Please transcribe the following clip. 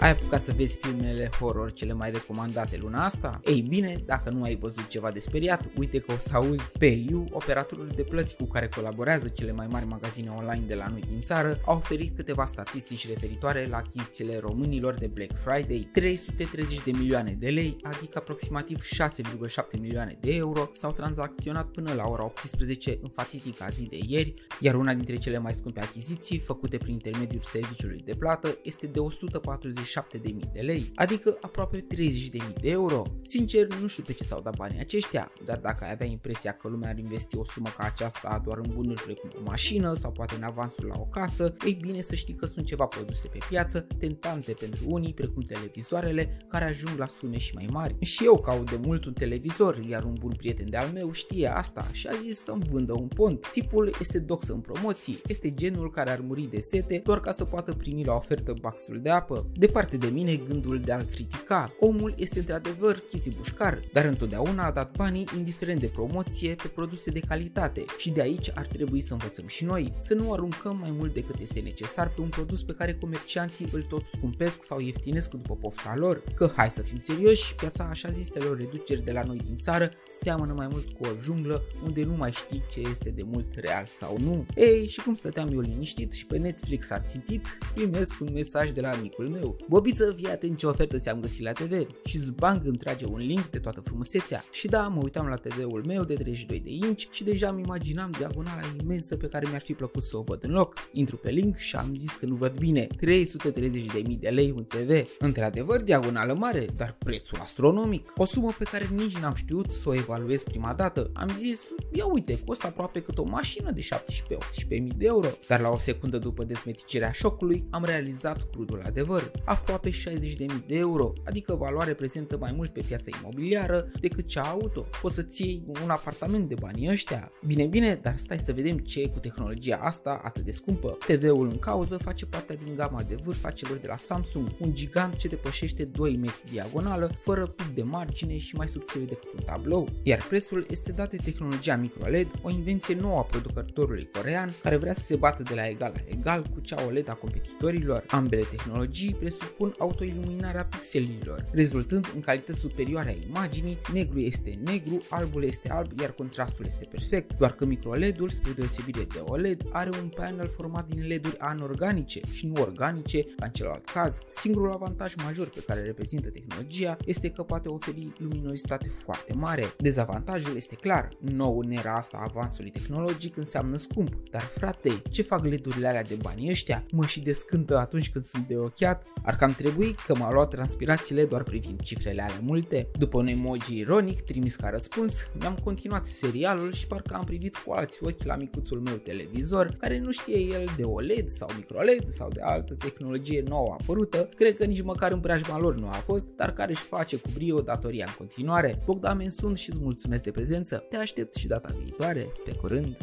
Ai apucat să vezi filmele horror cele mai recomandate luna asta? Ei bine, dacă nu ai văzut ceva de speriat, uite că o să auzi. PayU, operatorul de plăți cu care colaborează cele mai mari magazine online de la noi din țară, a oferit câteva statistici referitoare la achizițiile românilor de Black Friday. 330 de milioane de lei, adică aproximativ 6,7 milioane de euro, s-au tranzacționat până la ora 18 în fatidica zi de ieri, iar una dintre cele mai scumpe achiziții făcute prin intermediul serviciului de plată este de 140 27.000 de lei, adică aproape 30.000 de euro. Sincer, nu știu pe ce s-au dat banii aceștia, dar dacă ai avea impresia că lumea ar investi o sumă ca aceasta doar în bunuri precum o mașină sau poate în avansul la o casă, ei bine să știi că sunt ceva produse pe piață tentante pentru unii, precum televizoarele, care ajung la sume și mai mari. Și eu caut de mult un televizor, iar un bun prieten de al meu știe asta și a zis să-mi vândă un pont. Tipul este doxă în promoții, este genul care ar muri de sete doar ca să poată primi la ofertă baxul de apă. Departe departe de mine gândul de a-l critica. Omul este într-adevăr chițibușcar, dar întotdeauna a dat banii indiferent de promoție pe produse de calitate și de aici ar trebui să învățăm și noi, să nu aruncăm mai mult decât este necesar pe un produs pe care comercianții îl tot scumpesc sau ieftinesc după pofta lor. Că hai să fim serioși, piața așa ziselor reduceri de la noi din țară seamănă mai mult cu o junglă unde nu mai știi ce este de mult real sau nu. Ei, și cum stăteam eu liniștit și pe Netflix a țintit, primesc un mesaj de la amicul meu. Bobiță, fii atent ce ofertă ți-am găsit la TV și zbang îmi trage un link de toată frumusețea. Și da, mă uitam la TV-ul meu de 32 de inch și deja îmi imaginam diagonala imensă pe care mi-ar fi plăcut să o văd în loc. Intru pe link și am zis că nu văd bine. 330.000 de lei un TV. Într-adevăr, diagonală mare, dar prețul astronomic. O sumă pe care nici n-am știut să o evaluez prima dată. Am zis, ia uite, costă aproape cât o mașină de 17-18.000 de euro. Dar la o secundă după desmeticirea șocului, am realizat crudul adevăr aproape 60.000 de euro, adică valoare prezentă mai mult pe piața imobiliară decât cea auto. Poți să-ți iei un apartament de banii ăștia. Bine, bine, dar stai să vedem ce e cu tehnologia asta atât de scumpă. TV-ul în cauză face parte din gama de vârf a celor de la Samsung, un gigant ce depășește 2 metri diagonală, fără pic de margine și mai subțire decât un tablou. Iar prețul este dat de tehnologia microLED, o invenție nouă a producătorului corean care vrea să se bată de la egal la egal cu cea OLED a competitorilor. Ambele tehnologii presupun presupun autoiluminarea pixelilor, rezultând în calități superioare a imaginii, negru este negru, albul este alb, iar contrastul este perfect, doar că microLED-ul, spre deosebire de OLED, are un panel format din LED-uri anorganice și nu organice, ca în celălalt caz. Singurul avantaj major pe care reprezintă tehnologia este că poate oferi luminozitate foarte mare. Dezavantajul este clar, nou în era asta avansului tehnologic înseamnă scump, dar frate, ce fac LED-urile alea de bani ăștia? Mă și descântă atunci când sunt de ochiat? Ar cam trebui că m-a luat transpirațiile doar privind cifrele ale multe. După un emoji ironic trimis ca răspuns, mi-am continuat serialul și parcă am privit cu alți ochi la micuțul meu televizor, care nu știe el de OLED sau microLED sau de altă tehnologie nouă apărută, cred că nici măcar în preajma lor nu a fost, dar care își face cu brio datoria în continuare. Bogdamen sunt și îți mulțumesc de prezență, te aștept și data viitoare, pe curând!